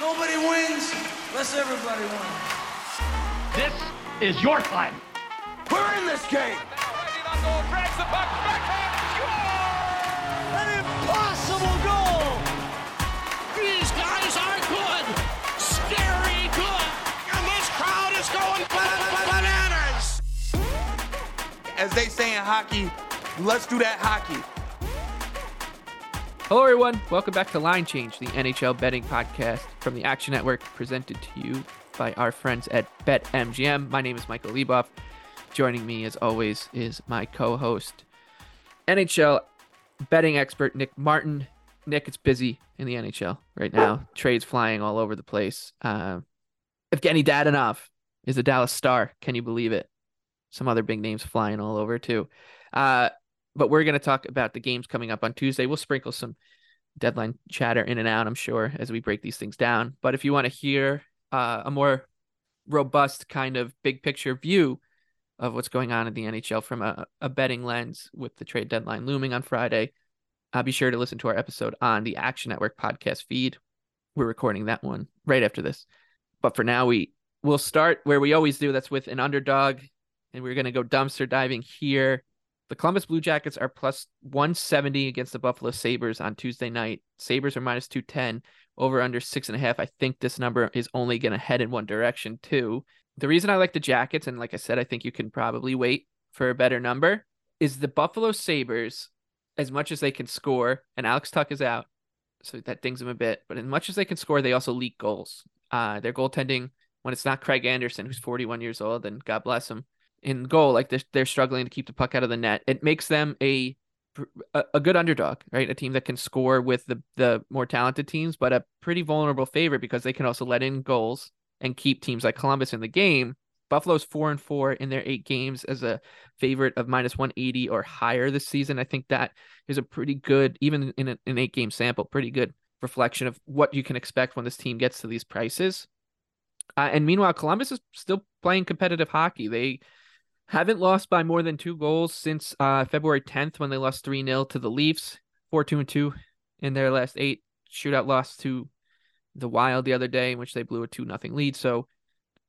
Nobody wins unless everybody wins. This is your time. We're in this game. An impossible goal! These guys are good! Scary good! And this crowd is going bananas! As they say in hockey, let's do that hockey. Hello, everyone. Welcome back to Line Change, the NHL betting podcast from the Action Network, presented to you by our friends at BetMGM. My name is Michael Leboff. Joining me, as always, is my co host, NHL betting expert Nick Martin. Nick, it's busy in the NHL right now. Trades flying all over the place. Uh, Evgeny Dadonov is a Dallas star. Can you believe it? Some other big names flying all over, too. Uh, but we're going to talk about the games coming up on Tuesday. We'll sprinkle some deadline chatter in and out, I'm sure, as we break these things down. But if you want to hear uh, a more robust kind of big picture view of what's going on in the NHL from a, a betting lens with the trade deadline looming on Friday, uh, be sure to listen to our episode on the Action Network podcast feed. We're recording that one right after this. But for now, we will start where we always do. That's with an underdog, and we're going to go dumpster diving here. The Columbus Blue Jackets are plus 170 against the Buffalo Sabres on Tuesday night. Sabres are minus 210, over under six and a half. I think this number is only going to head in one direction, too. The reason I like the Jackets, and like I said, I think you can probably wait for a better number, is the Buffalo Sabres, as much as they can score, and Alex Tuch is out, so that dings them a bit, but as much as they can score, they also leak goals. Uh, their goaltending, when it's not Craig Anderson, who's 41 years old, and God bless him, in goal, like they're, they're struggling to keep the puck out of the net. It makes them a, a, good underdog, right? A team that can score with the the more talented teams, but a pretty vulnerable favorite because they can also let in goals and keep teams like Columbus in the game. Buffalo's four and four in their eight games as a favorite of minus 180 or higher this season. I think that is a pretty good, even in an eight game sample, pretty good reflection of what you can expect when this team gets to these prices. Uh, and meanwhile, Columbus is still playing competitive hockey. They haven't lost by more than two goals since uh, February 10th when they lost 3 0 to the Leafs, 4 2 and 2 in their last eight. Shootout loss to the Wild the other day, in which they blew a 2 0 lead. So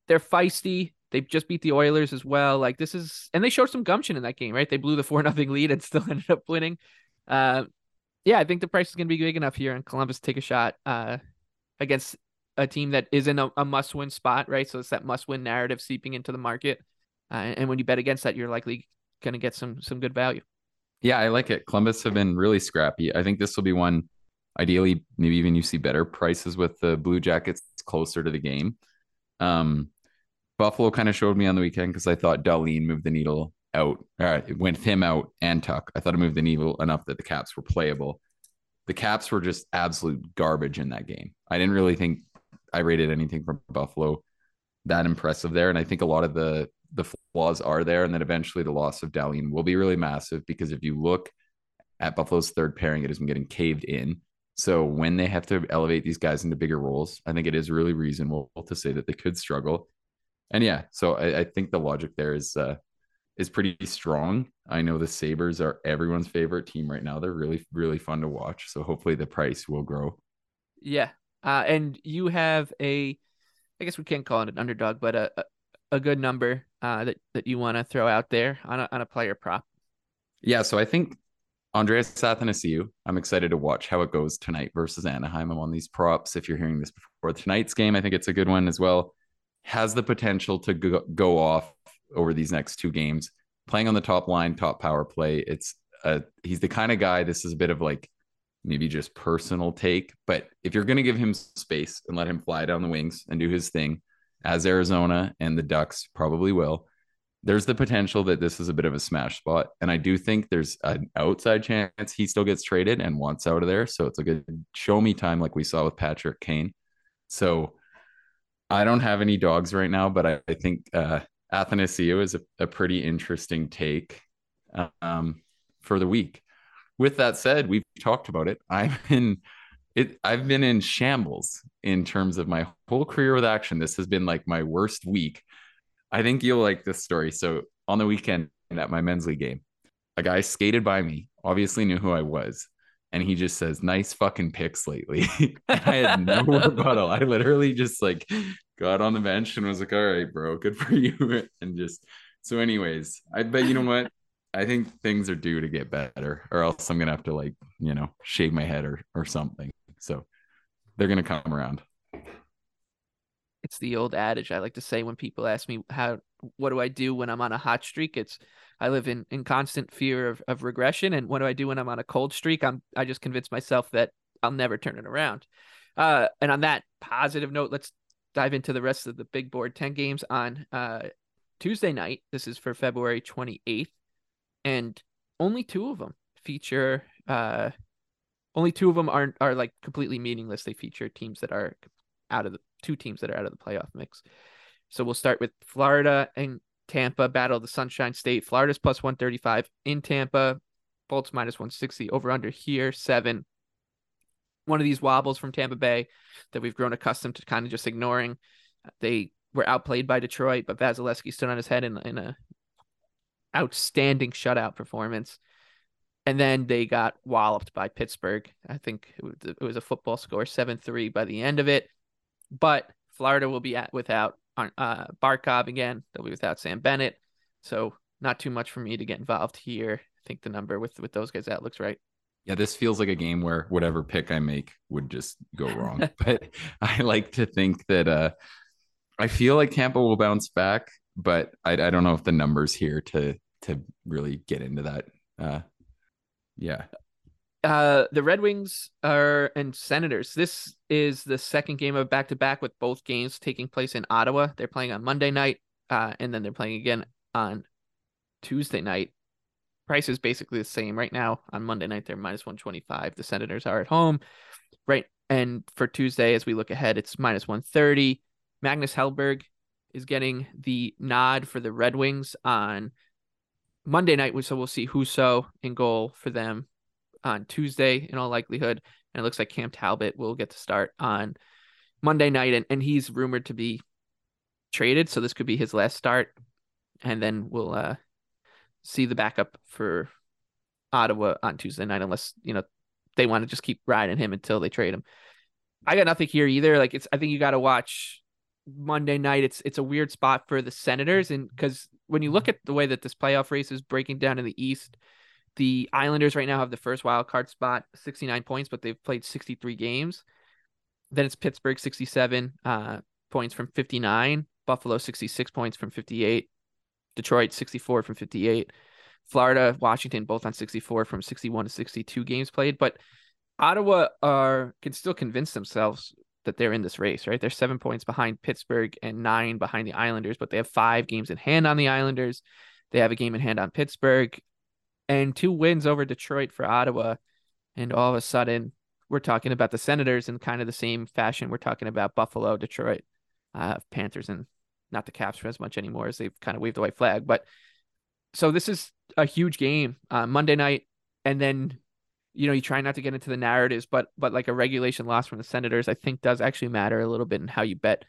they're feisty. They just beat the Oilers as well. Like this is, and they showed some gumption in that game, right? They blew the 4 0 lead and still ended up winning. Uh, yeah, I think the price is going to be big enough here, and Columbus take a shot uh, against a team that is in a, a must win spot, right? So it's that must win narrative seeping into the market. Uh, and when you bet against that, you're likely going to get some some good value. Yeah, I like it. Columbus have been really scrappy. I think this will be one. Ideally, maybe even you see better prices with the Blue Jackets closer to the game. Um, Buffalo kind of showed me on the weekend because I thought Dahlin moved the needle out. Uh, it went him out and Tuch. I thought it moved the needle enough that the Caps were playable. The Caps were just absolute garbage in that game. I didn't really think I rated anything from Buffalo that impressive there, and I think a lot of the the flaws are there, and then eventually the loss of Dahlin will be really massive because if you look at Buffalo's third pairing, it has been getting caved in. So when they have to elevate these guys into bigger roles, I think it is really reasonable to say that they could struggle. And yeah, so I, I think the logic there is uh, is pretty strong. I know the Sabres are everyone's favorite team right now. They're really really fun to watch. So hopefully the price will grow. Yeah, uh, and you have a, I guess we can't call it an underdog, but a, a good number uh, that that you want to throw out there on a on a player prop? Yeah, so I think Andreas Athanasiou. I'm excited to watch how it goes tonight versus Anaheim. I'm on these props. If you're hearing this before tonight's game, I think it's a good one as well. Has the potential to go, go off over these next two games. Playing on the top line, top power play. It's a, he's the kind of guy. This is a bit of like maybe just personal take, but if you're going to give him space and let him fly down the wings and do his thing, as Arizona and the Ducks probably will, there's the potential that this is a bit of a smash spot. And I do think there's an outside chance he still gets traded and wants out of there. So it's a good show me time like we saw with Patrick Kane. So I don't have any dogs right now, but I, I think uh, Athanasiou is a, a, pretty interesting take um, for the week. With that said, we've talked about it. I'm in it I've been in shambles in terms of my whole career with action. This has been like my worst week. I think you'll like this story. So on the weekend at my men's league game, a guy skated by me, obviously knew who I was, and he just says, "Nice fucking picks lately." I had no rebuttal. I literally just like got on the bench and was like, "All right, bro, good for you," and just so. Anyways, I bet you know what. I think things are due to get better, or else I'm gonna have to like you know shave my head or or something. So they're gonna come around. It's the old adage I like to say when people ask me how what do I do when I'm on a hot streak? It's I live in, in constant fear of, of regression. And what do I do when I'm on a cold streak? I'm I just convince myself that I'll never turn it around. Uh, and on that positive note, let's dive into the rest of the big board 10 games on uh, Tuesday night. This is for February 28th. And only two of them feature uh, only two of them aren't are like completely meaningless. They feature teams that are out of the two teams that are out of the playoff mix. So we'll start with Florida and Tampa battle the Sunshine State. Florida's plus 135 in Tampa. Bolts minus 160 over under here, seven. One of these wobbles from Tampa Bay that we've grown accustomed to kind of just ignoring. They were outplayed by Detroit, but Vasilevskiy stood on his head in, in a outstanding shutout performance. And then they got walloped by Pittsburgh. I think it was a football score, 7 3 by the end of it. But Florida will be at without uh, Barkov again. They'll be without Sam Bennett. So not too much for me to get involved here. I think the number with with those guys out looks right. Yeah, this feels like a game where whatever pick I make would just go wrong. but I like to think that uh I feel like Tampa will bounce back, but I, I don't know if the numbers here to to really get into that. Uh yeah. Uh, the Red Wings are and Senators. This is the second game of back to back with both games taking place in Ottawa. They're playing on Monday night, uh, and then they're playing again on Tuesday night. Price is basically the same right now. On Monday night, they're minus one twenty five. The Senators are at home, right? And for Tuesday, as we look ahead, it's minus one thirty. Magnus Hellberg is getting the nod for the Red Wings on Monday night, so we'll see Husso in goal for them on Tuesday in all likelihood. And it looks like Cam Talbot will get to start on Monday night. And, and he's rumored to be traded. So this could be his last start. And then we'll uh, see the backup for Ottawa on Tuesday night, unless, you know, they want to just keep riding him until they trade him. I got nothing here either. Like it's, I think you got to watch Monday night. It's it's a weird spot for the Senators, and because when you look at the way that this playoff race is breaking down in the East, the Islanders right now have the first wild card spot, 69 points, but they've played 63 games. Then it's Pittsburgh, 67 uh, points from 59. Buffalo, 66 points from 58. Detroit, 64 from 58. Florida, Washington, both on 64 from 61 to 62 games played. But Ottawa are can still convince themselves that they're in this race, right? They're seven points behind Pittsburgh and nine behind the Islanders, but they have five games in hand on the Islanders. They have a game in hand on Pittsburgh and two wins over Detroit for Ottawa. And all of a sudden, we're talking about the Senators in kind of the same fashion. We're talking about Buffalo, Detroit, uh, Panthers, and not the Caps for as much anymore as they've kind of waved the white flag. But so this is a huge game uh, Monday night, and then you know you try not to get into the narratives, but but like a regulation loss from the Senators, I think does actually matter a little bit in how you bet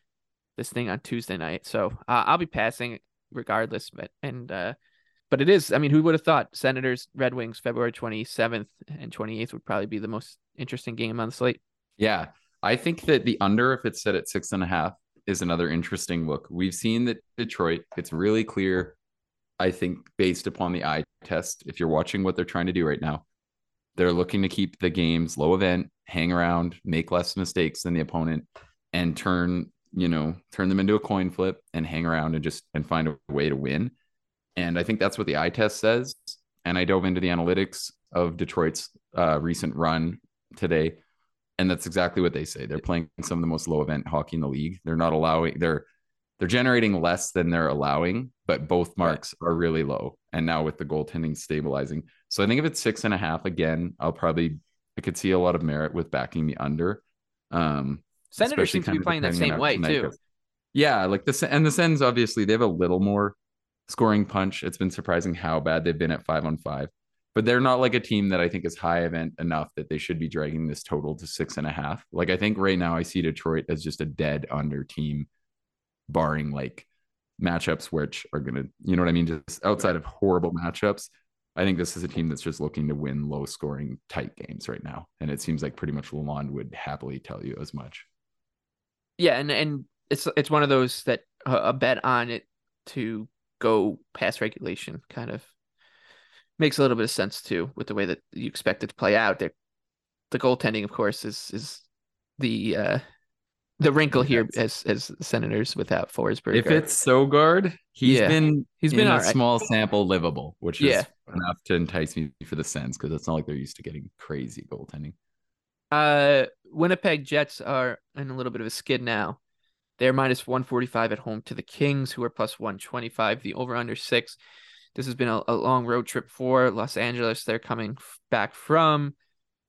this thing on Tuesday night. So uh, I'll be passing regardless, but and uh, but it is. I mean, who would have thought Senators Red Wings February 27th and 28th would probably be the most interesting game on the slate? Yeah, I think that the under, if it's set at six and a half, is another interesting look. We've seen that Detroit. It's really clear. I think based upon the eye test, if you're watching what they're trying to do right now, they're looking to keep the games low event, hang around, make less mistakes than the opponent, and turn you know turn them into a coin flip and hang around and just and find a way to win. And I think that's what the eye test says. And I dove into the analytics of Detroit's uh, recent run today. And that's exactly what they say. They're playing some of the most low event hockey in the league. They're not allowing, they're, they're generating less than they're allowing, but both marks are really low. And now with the goaltending stabilizing. So I think if it's six and a half again, I'll probably, I could see a lot of merit with backing the under. Um, Senators seem to be playing that same way too. Yeah, like the and the Sens obviously they have a little more scoring punch. It's been surprising how bad they've been at five on five, but they're not like a team that I think is high event enough that they should be dragging this total to six and a half. Like I think right now I see Detroit as just a dead under team, barring like matchups which are gonna, you know what I mean, just outside of horrible matchups. I think this is a team that's just looking to win low scoring tight games right now. And it seems like pretty much Lalonde would happily tell you as much. Yeah, and and it's it's one of those that uh, a bet on it to go past regulation kind of makes a little bit of sense too with the way that you expect it to play out. The, the goaltending, of course, is is the uh the wrinkle here as as Senators without Forsberg. If it's Sogaard, he's Yeah. been He's been in a all right. small sample livable, which is Yeah. enough to entice me for the Sens because it's not like they're used to getting crazy goaltending. Uh, Winnipeg Jets are in a little bit of a skid now. They're minus 145 at home to the Kings, who are plus 125. The over under six. This has been a, a long road trip for Los Angeles. They're coming f- back from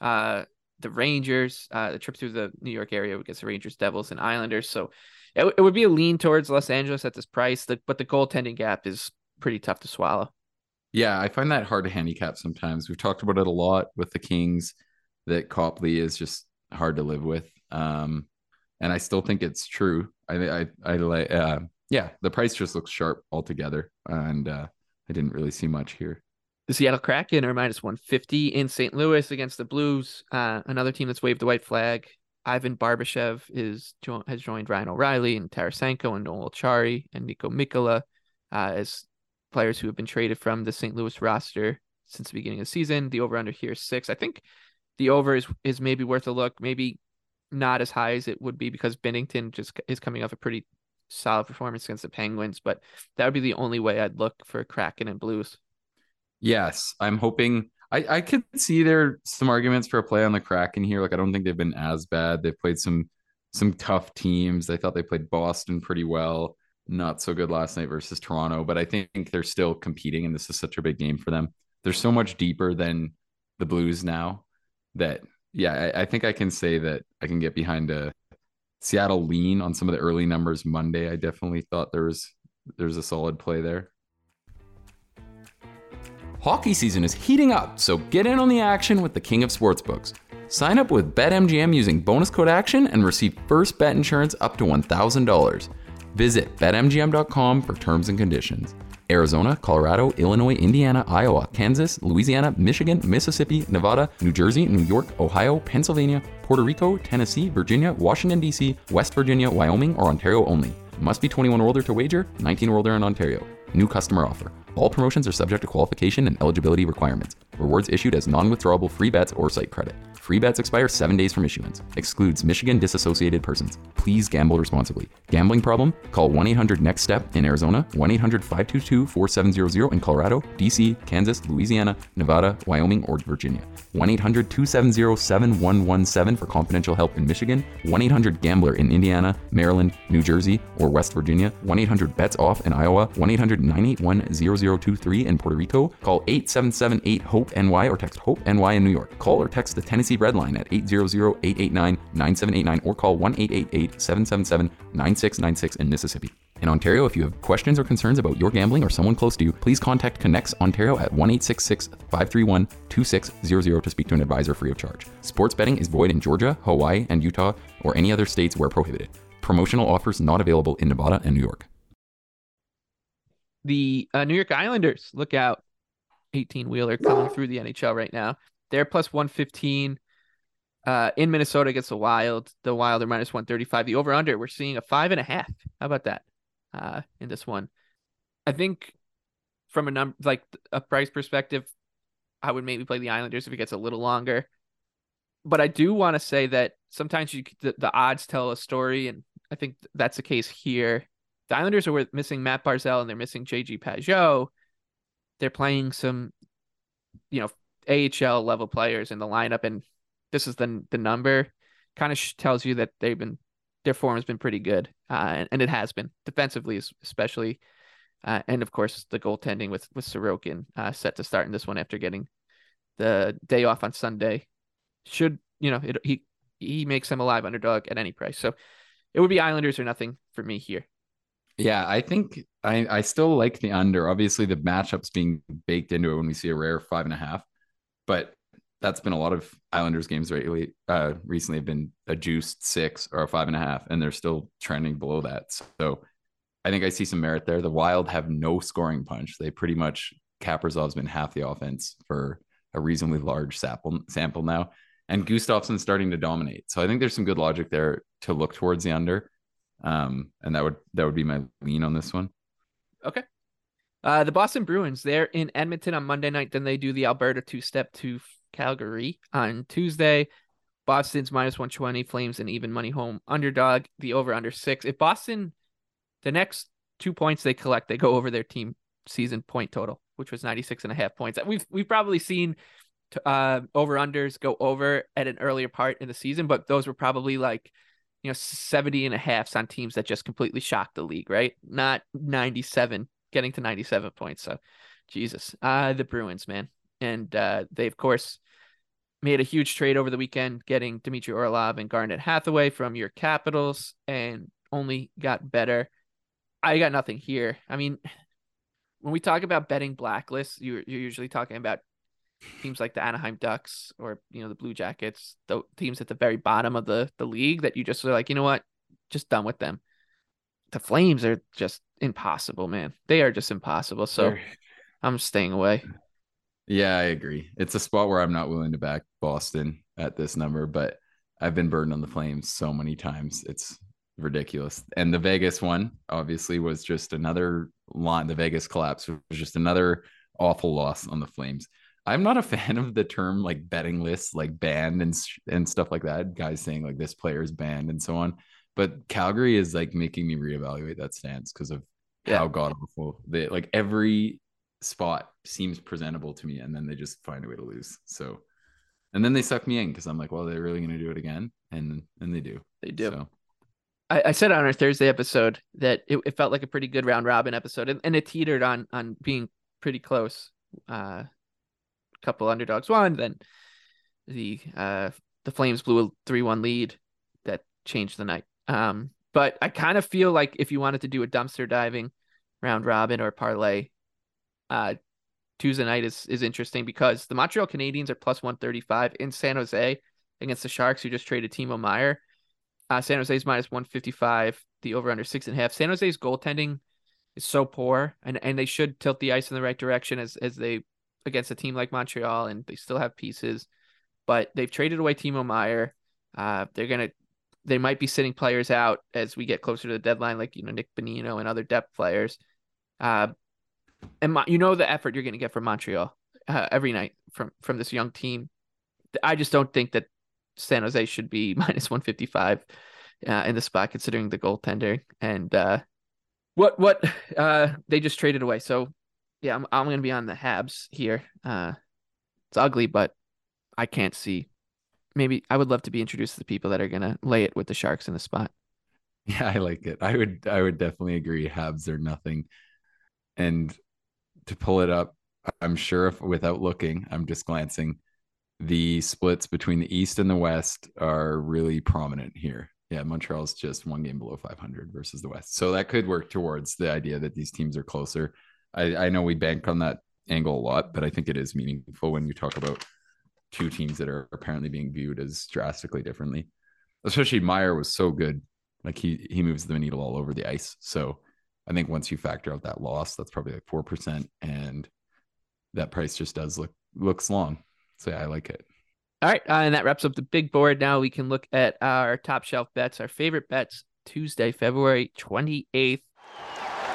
uh, the Rangers, uh, the trip through the New York area against the Rangers, Devils, and Islanders. So it, w- it would be a lean towards Los Angeles at this price, the, but the goaltending gap is pretty tough to swallow. Yeah, I find that hard to handicap sometimes. We've talked about it a lot with the Kings that Copley is just hard to live with. Um, and I still think it's true. I I I like uh, yeah, the price just looks sharp altogether, and uh, I didn't really see much here. The Seattle Kraken are minus 150 in St. Louis against the Blues. Uh, another team that's waved the white flag. Ivan Barbashev is jo- has joined Ryan O'Reilly and Tarasenko and Noel Acciari and Niko Mikkola uh, as players who have been traded from the St. Louis roster since the beginning of the season. The over under here is six. I think the over is is maybe worth a look. Maybe not as high as it would be because Binnington just is coming off a pretty solid performance against the Penguins, but that would be the only way I'd look for Kraken and Blues. Yes, I'm hoping. I, I could see there some arguments for a play on the Kraken here. Like I don't think they've been as bad. They've played some some tough teams. I thought they played Boston pretty well. Not so good last night versus Toronto, but I think they're still competing, and this is such a big game for them. They're so much deeper than the Blues now that yeah, I, I think I can say that I can get behind a Seattle lean on some of the early numbers Monday. I definitely thought there was there's a solid play there. Hockey season is heating up, so get in on the action with the king of sportsbooks. Sign up with BetMGM using bonus code ACTION and receive first bet insurance up to $1,000. Visit betmgm.com for terms and conditions. Arizona, Colorado, Illinois, Indiana, Iowa, Kansas, Louisiana, Michigan, Mississippi, Nevada, New Jersey, New York, Ohio, Pennsylvania, Puerto Rico, Tennessee, Virginia, Washington, D.C., West Virginia, Wyoming, or Ontario only. Must be 21 or older to wager, 19 or older in Ontario. New customer offer. All promotions are subject to qualification and eligibility requirements. Rewards issued as non withdrawable free bets or site credit. Free bets expire seven days from issuance. Excludes Michigan disassociated persons. Please gamble responsibly. Gambling problem? Call 1 800 NEXT STEP in Arizona, 1 800 522 4700 in Colorado, DC, Kansas, Louisiana, Nevada, Wyoming, or Virginia. 1 800 270 7117 for confidential help in Michigan, 1 800 Gambler in Indiana, Maryland, New Jersey, or West Virginia, 1 800 BETS OFF in Iowa, 1 800 981 0023 in Puerto Rico, call 877 8 HOPE NY or text HOPE NY in New York. Call or text the Tennessee Red Line at 800 889 9789 or call 1 888 777 9696 in Mississippi. In Ontario, if you have questions or concerns about your gambling or someone close to you, please contact ConnexOntario at 1 531 2600 to speak to an advisor free of charge. Sports betting is void in Georgia, Hawaii, and Utah, or any other states where prohibited. Promotional offers not available in Nevada and New York. The uh, New York Islanders. Look out, eighteen wheeler coming through the NHL right now. They're plus one fifteen. Uh, in Minnesota against the Wild, the Wild are minus one thirty five. The over under, we're seeing a five and a half. How about that? Uh, in this one, I think from a number like a price perspective, I would maybe play the Islanders if it gets a little longer. But I do want to say that sometimes you the, the odds tell a story, and I think that's the case here. The Islanders are missing Matt Barzal and they're missing JG Pageau. They're playing some, you know, AHL level players in the lineup, and this is the the number. Kind of tells you that they've been their form has been pretty good, uh, and, and it has been defensively, especially, uh, and of course the goaltending with with Sorokin uh, set to start in this one after getting the day off on Sunday. Should you know it, he he makes them a live underdog at any price, so it would be Islanders or nothing for me here. Yeah, I think I, I still like the under. Obviously, the matchups being baked into it when we see a rare five and a half, but that's been a lot of Islanders games lately. Uh, recently have been a juiced six or a five and a half, and they're still trending below that. So I think I see some merit there. The Wild have no scoring punch. They pretty much Kaprizov's been half the offense for a reasonably large sample sample now, and Gustavsson's starting to dominate. So I think there's some good logic there to look towards the under, um, and that would that would be my lean on this one. Okay. Uh, the Boston Bruins, they're in Edmonton on Monday night. Then they do the Alberta two step to Calgary on Tuesday. Boston's minus 120, Flames and even money home underdog, the over under six. If Boston, the next two points they collect, they go over their team season point total, which was 96 and a half points. We've, we've probably seen uh, over unders go over at an earlier part in the season, but those were probably like, you know, 70 and a halfs on teams that just completely shocked the league, right? Not 97, getting to 97 points. So, Jesus, uh, the Bruins, man. And uh, they, of course, made a huge trade over the weekend, getting Dmitry Orlov and Garnet Hathaway from your Capitals, and only got better. I got nothing here. I mean, when we talk about betting blacklists, you're, you're usually talking about teams like the Anaheim Ducks or you know the Blue Jackets, the teams at the very bottom of the the league that you just are like, you know what, just done with them. The Flames are just impossible, man. They are just impossible. So They're... I'm staying away. Yeah, I agree. It's a spot where I'm not willing to back Boston at this number, but I've been burned on the Flames so many times. It's ridiculous. And the Vegas one obviously was just another line. The Vegas collapse was just another awful loss on the Flames. I'm not a fan of the term like betting lists, like banned and and stuff like that. Guys saying like this player is banned and so on. But Calgary is like making me reevaluate that stance because of yeah. how god awful they like every spot seems presentable to me, and then they just find a way to lose. So, and then they suck me in because I'm like, well, they're really going to do it again, and and they do. They do. So. I, I said on our Thursday episode that it, it, felt like a pretty good round robin episode, and, and it teetered on on being pretty close. Uh, couple underdogs won, then the uh the Flames blew a three one lead that changed the night. Um, but I kind of feel like if you wanted to do a dumpster diving round robin or parlay, uh, Tuesday night is is interesting because the Montreal Canadiens are plus 135 in San Jose against the Sharks, who just traded Timo Meier. Uh, San Jose's minus 155, the over under six and a half. San Jose's goaltending is so poor, and, and they should tilt the ice in the right direction as as they against a team like Montreal, and they still have pieces, but they've traded away Timo Meier. Uh, they're gonna they might be sitting players out as we get closer to the deadline, like you know Nick Bonino and other depth players. Uh, and my, you know the effort you're to get from Montreal uh, every night from from this young team. I just don't think that San Jose should be minus 155 uh, in the spot considering the goaltender and uh, what what uh, they just traded away. So yeah, I'm I'm to be on the Habs here. Uh, it's ugly, but I can't see. Maybe I would love to be introduced to the people that are to lay it with the Sharks in the spot. Yeah, I like it. I would I would definitely agree. Habs are nothing. And to pull it up, I'm sure if without looking, I'm just glancing, the splits between the East and the West are really prominent here. Yeah, Montreal's just one game below 500 versus the West. So that could work towards the idea that these teams are closer. I, I know we bank on that angle a lot, but I think it is meaningful when you talk about two teams that are apparently being viewed as drastically differently. Especially Meier was so good. Like he he moves the needle all over the ice. So I think once you factor out that loss, that's probably like four percent, and that price just does look looks long. So yeah, I like it. All right, uh, and that wraps up the big board. Now we can look at our top shelf bets, our favorite bets. Tuesday, February twenty eighth.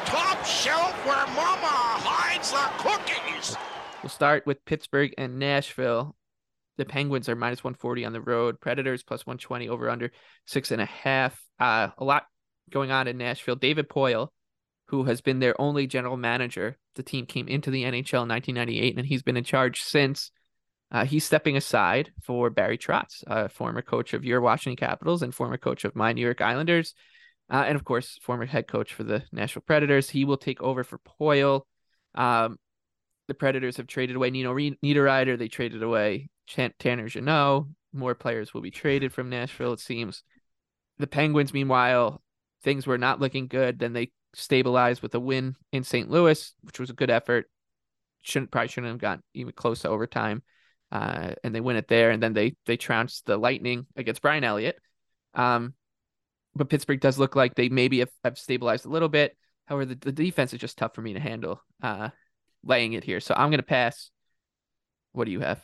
Top shelf where Mama hides the cookies. We'll start with Pittsburgh and Nashville. The Penguins are minus 140 on the road. Predators plus 120 over under six and a half. Uh, a lot going on in Nashville. David Poile who has been their only general manager. The team came into the NHL in 1998, and he's been in charge since. Uh, he's stepping aside for Barry Trotz, a former coach of your Washington Capitals and former coach of my New York Islanders, uh, and of course, former head coach for the Nashville Predators. He will take over for Poile. Um, the Predators have traded away Nino Niederreiter. They traded away Tanner Jeannot. More players will be traded from Nashville, it seems. The Penguins, meanwhile, things were not looking good. Then they stabilized with a win in St. Louis, which was a good effort. Shouldn't probably shouldn't have gotten even close to overtime. Uh, and they win it there, and then they they trounced the Lightning against Brian Elliott. Um, but Pittsburgh does look like they maybe have, have stabilized a little bit. However, the, the defense is just tough for me to handle. Uh, laying it here. So I'm going to pass. What do you have?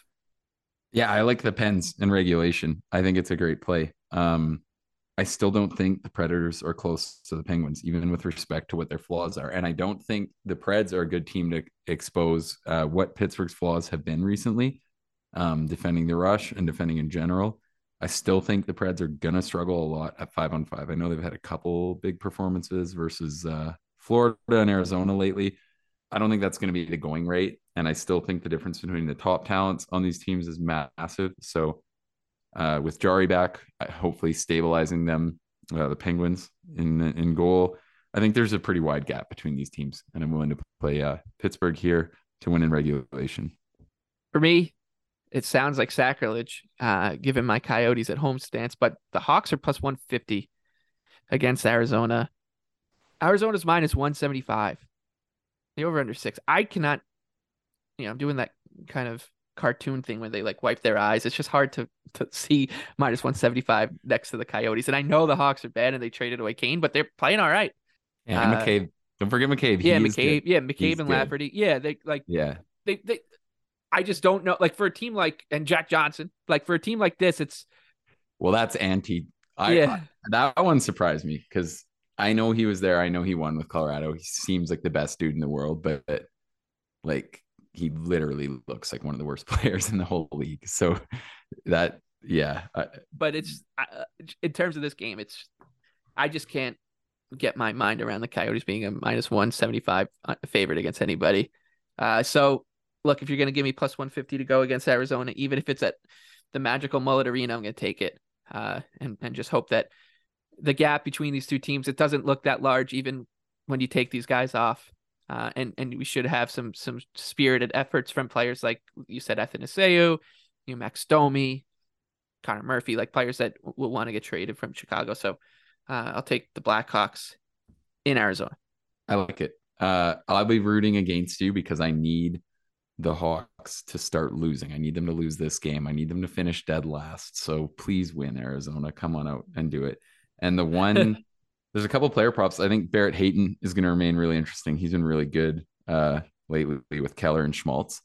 Yeah, I like the Pens in regulation. I think it's a great play. Um, I still don't think the Predators are close to the Penguins, even with respect to what their flaws are. And I don't think the Preds are a good team to expose uh, what Pittsburgh's flaws have been recently, um, defending the rush and defending in general. I still think the Preds are gonna struggle a lot at five on five. I know they've had a couple big performances versus uh, Florida and Arizona lately. I don't think that's going to be the going rate, and I still think the difference between the top talents on these teams is massive. So, uh, with Jarry back, hopefully stabilizing them, uh, the Penguins in in goal, I think there's a pretty wide gap between these teams, and I'm willing to play uh, Pittsburgh here to win in regulation. For me, it sounds like sacrilege, uh, given my Coyotes at home stance, but the Hawks are plus 150 against Arizona. Arizona's minus 175. The over under six. I cannot, you know, I'm doing that kind of cartoon thing where they like wipe their eyes. It's just hard to to see minus 175 next to the Coyotes. And I know the Hawks are bad and they traded away Kane, but they're playing all right. Yeah, uh, McCabe. Don't forget McCabe. Yeah, McCabe. Yeah, McCabe He's and good. Lafferty. Yeah, they like. Yeah. They they. I just don't know. Like for a team like and Jack Johnson, like for a team like this, it's. Well, that's anti. I, yeah. that one surprised me because I know he was there. I know he won with Colorado. He seems like the best dude in the world, but, but like he literally looks like one of the worst players in the whole league. So that, yeah. but it's uh, in terms of this game, it's I just can't get my mind around the Coyotes being a minus one seventy five uh, favorite against anybody. Uh, so look, if you're going to give me plus one fifty to go against Arizona, even if it's at the magical Mullett Arena, I'm going to take it. Uh, and and just hope that the gap between these two teams, it doesn't look that large even when you take these guys off. Uh, and and we should have some some spirited efforts from players like you said, Athanasiou, you Max Domi, Connor Murphy, like players that will want to get traded from Chicago. So uh, I'll take the Blackhawks in Arizona. I like it. Uh, I'll be rooting against you because I need the Hawks to start losing. I need them to lose this game. I need them to finish dead last. So please win, Arizona. Come on out and do it. And the one, there's a couple player props. I think Barrett Hayton is going to remain really interesting. He's been really good uh, lately with Keller and Schmaldt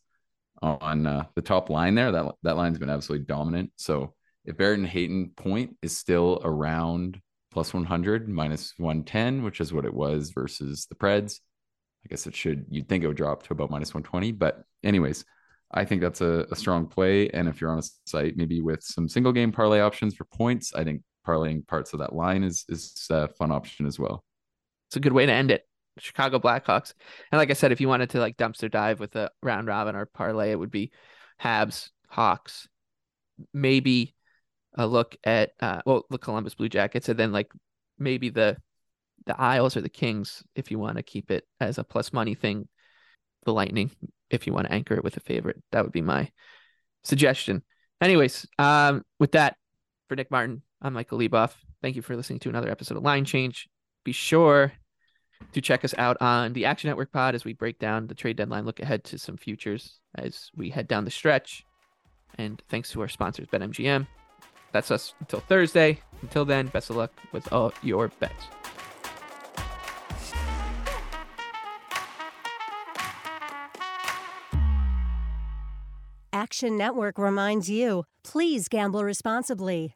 on uh, the top line there. That that line's been absolutely dominant. So if Barrett and Hayton point is still around plus 100, minus 110, which is what it was versus the Preds, I guess it should, you'd think it would drop to about minus 120. But, anyways, I think that's a, a strong play. And if you're on a site, maybe with some single game parlay options for points, I think parlaying parts of that line is is a fun option as well. It's a good way to end it. Chicago Blackhawks. And like I said, if you wanted to like dumpster dive with a round robin or parlay, it would be Habs, Hawks, maybe a look at uh well the Columbus Blue Jackets, and then like maybe the the Isles or the Kings if you want to keep it as a plus money thing. The Lightning, if you want to anchor it with a favorite, that would be my suggestion. Anyways, um, with that, for Nick Martin, I'm Michael Leboff. Thank you for listening to another episode of Line Change. Be sure to check us out on the Action Network pod as we break down the trade deadline, look ahead to some futures as we head down the stretch. And thanks to our sponsors, BetMGM. That's us until Thursday. Until then, best of luck with all your bets. Action Network reminds you please gamble responsibly.